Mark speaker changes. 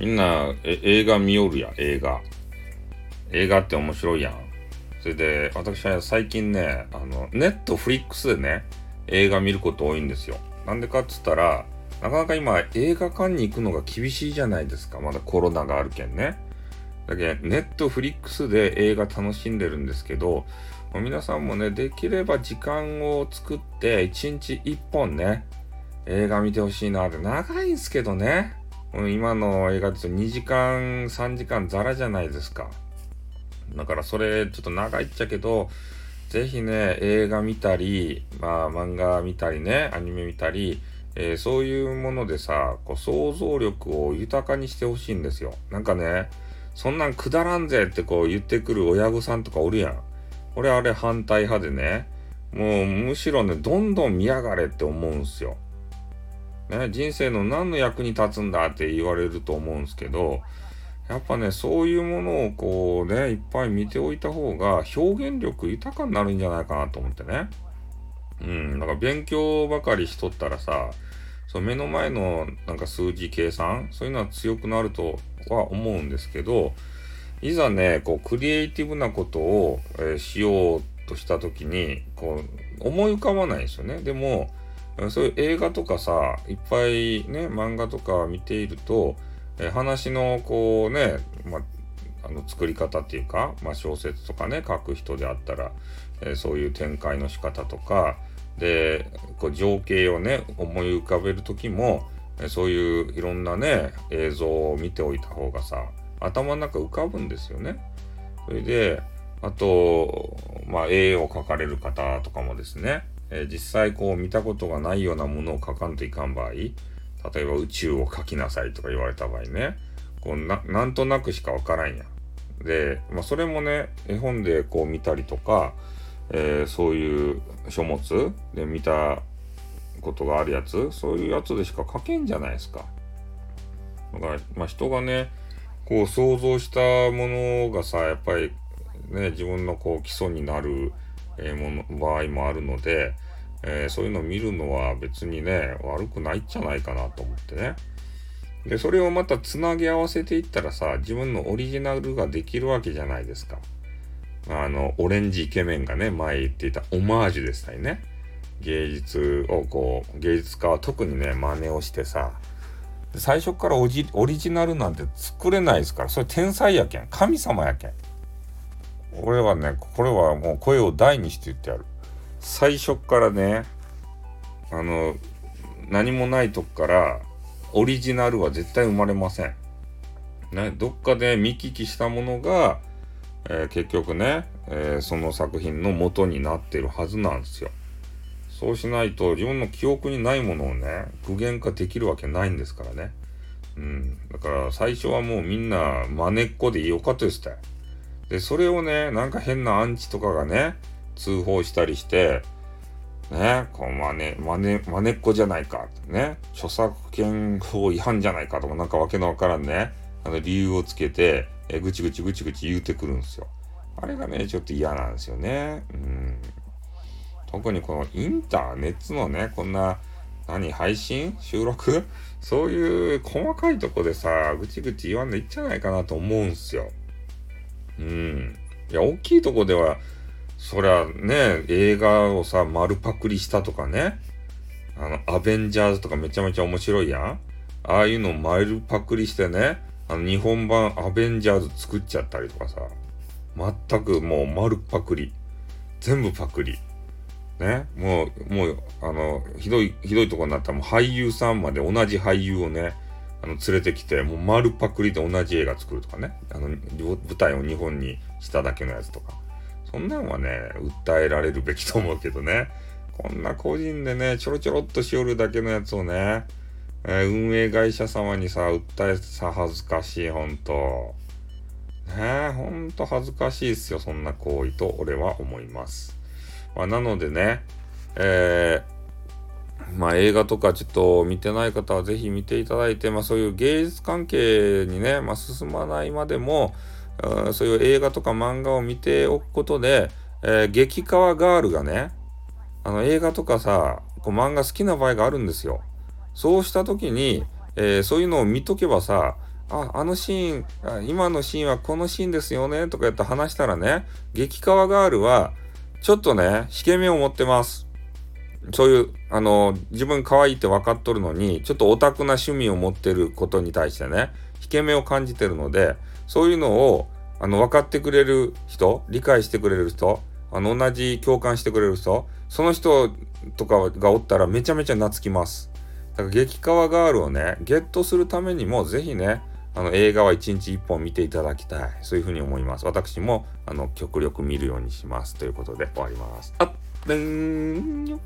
Speaker 1: みんなえ映画見よるやん映画。映画って面白いやん。それで私は最近ねあのネットフリックスでね映画見ること多いんですよ。なんでかっつったらなかなか今映画館に行くのが厳しいじゃないですか。まだコロナがあるけんね。だけネットフリックスで映画楽しんでるんですけど皆さんもねできれば時間を作って1日1本ね映画見てほしいなって。長いんすけどね。今の映画ですと2時間、3時間ザラじゃないですか。だからそれちょっと長いっちゃけど、ぜひね、映画見たり、まあ漫画見たりね、アニメ見たり、えー、そういうものでさ、こう想像力を豊かにしてほしいんですよ。なんかね、そんなんくだらんぜってこう言ってくる親御さんとかおるやん。俺あれ反対派でね、もうむしろね、どんどん見やがれって思うんすよ。ね、人生の何の役に立つんだって言われると思うんですけど、やっぱね、そういうものをこうね、いっぱい見ておいた方が表現力豊かになるんじゃないかなと思ってね。うん、だか勉強ばかりしとったらさ、そう目の前のなんか数字計算、そういうのは強くなるとは思うんですけど、いざね、こうクリエイティブなことを、えー、しようとした時に、こう思い浮かばないですよね。でも、そういう映画とかさ、いっぱいね、漫画とか見ていると、え話のこうね、まあ、の作り方っていうか、まあ、小説とかね、書く人であったら、えそういう展開の仕方とか、で、こう情景をね、思い浮かべる時も、えそういういろんなね、映像を見ておいた方がさ、頭の中浮かぶんですよね。それで、あと、まあ、絵を描かれる方とかもですね、えー、実際こう見たことがないようなものを書かんといかん場合、例えば宇宙を書きなさいとか言われた場合ね、こうななんとなくしかわからんや。で、まあ、それもね、絵本でこう見たりとか、えー、そういう書物で見たことがあるやつ、そういうやつでしか書けんじゃないですか。だから、まあ、人がね、こう想像したものがさ、やっぱりね、自分のこう基礎になるえもの場合もあるので、えー、そういうのを見るのは別にね、悪くないんじゃないかなと思ってね。で、それをまたつなぎ合わせていったらさ、自分のオリジナルができるわけじゃないですか。あの、オレンジイケメンがね、前言っていたオマージュでしたりね。芸術をこう、芸術家は特にね、真似をしてさ、最初からオリジナルなんて作れないですから、それ天才やけん。神様やけん。俺はね、これはもう声を大にして言ってやる。最初からね、あの、何もないとこからオリジナルは絶対生まれません。ね、どっかで見聞きしたものが、えー、結局ね、えー、その作品の元になってるはずなんですよ。そうしないと自分の記憶にないものをね、具現化できるわけないんですからね。うん。だから最初はもうみんな真似っこでよかったですって。で、それをね、なんか変なアンチとかがね、通報したりして、ね、こう真似、真似、真似っこじゃないか、ね、著作権法違反じゃないかとか、なんかわけのわからんね、あの理由をつけて、えぐちぐちぐちぐち言うてくるんですよ。あれがね、ちょっと嫌なんですよね。うん。特にこのインターネットのね、こんな、何、配信？収録？そういう細かいとこでさ、ぐちぐち言わんでいいんじゃないかなと思うんすよ。うん。いや、大きいとこでは、そりゃね、映画をさ、丸パクリしたとかね、あの、アベンジャーズとかめちゃめちゃ面白いやん。ああいうの丸パクリしてね、あの、日本版アベンジャーズ作っちゃったりとかさ、全くもう丸パクリ。全部パクリ。ね、もう、もう、あの、ひどい、ひどいとこになったらもう俳優さんまで同じ俳優をね、あの、連れてきて、もう丸パクリで同じ映画作るとかね。あの、舞台を日本にしただけのやつとか。そんなんはね、訴えられるべきと思うけどね。こんな個人でね、ちょろちょろっとしおるだけのやつをね、えー、運営会社様にさ、訴えさ、恥ずかしい、ほんと。ねえ、ほんと恥ずかしいっすよ、そんな行為と俺は思います。まあ、なのでね、えーあ映画とかちょっと見てない方はぜひ見ていただいて、まあそういう芸術関係にね、まあ進まないまでも、そういう映画とか漫画を見ておくことで、えー、激川ガールがね、あの映画とかさ、こう漫画好きな場合があるんですよ。そうした時に、えー、そういうのを見とけばさ、あ、あのシーンあ、今のシーンはこのシーンですよね、とかやって話したらね、激川ガールは、ちょっとね、引け目を持ってます。そういう、あの、自分可愛いって分かっとるのに、ちょっとオタクな趣味を持ってることに対してね、引け目を感じてるので、そういうのを、あの、分かってくれる人、理解してくれる人、あの、同じ共感してくれる人、その人とかがおったらめちゃめちゃ懐きます。だから激川ガールをね、ゲットするためにも、ぜひね、あの映画は1日1本見ていただきたい。そういうふうに思います。私も、あの、極力見るようにします。ということで終わります。あっ、でん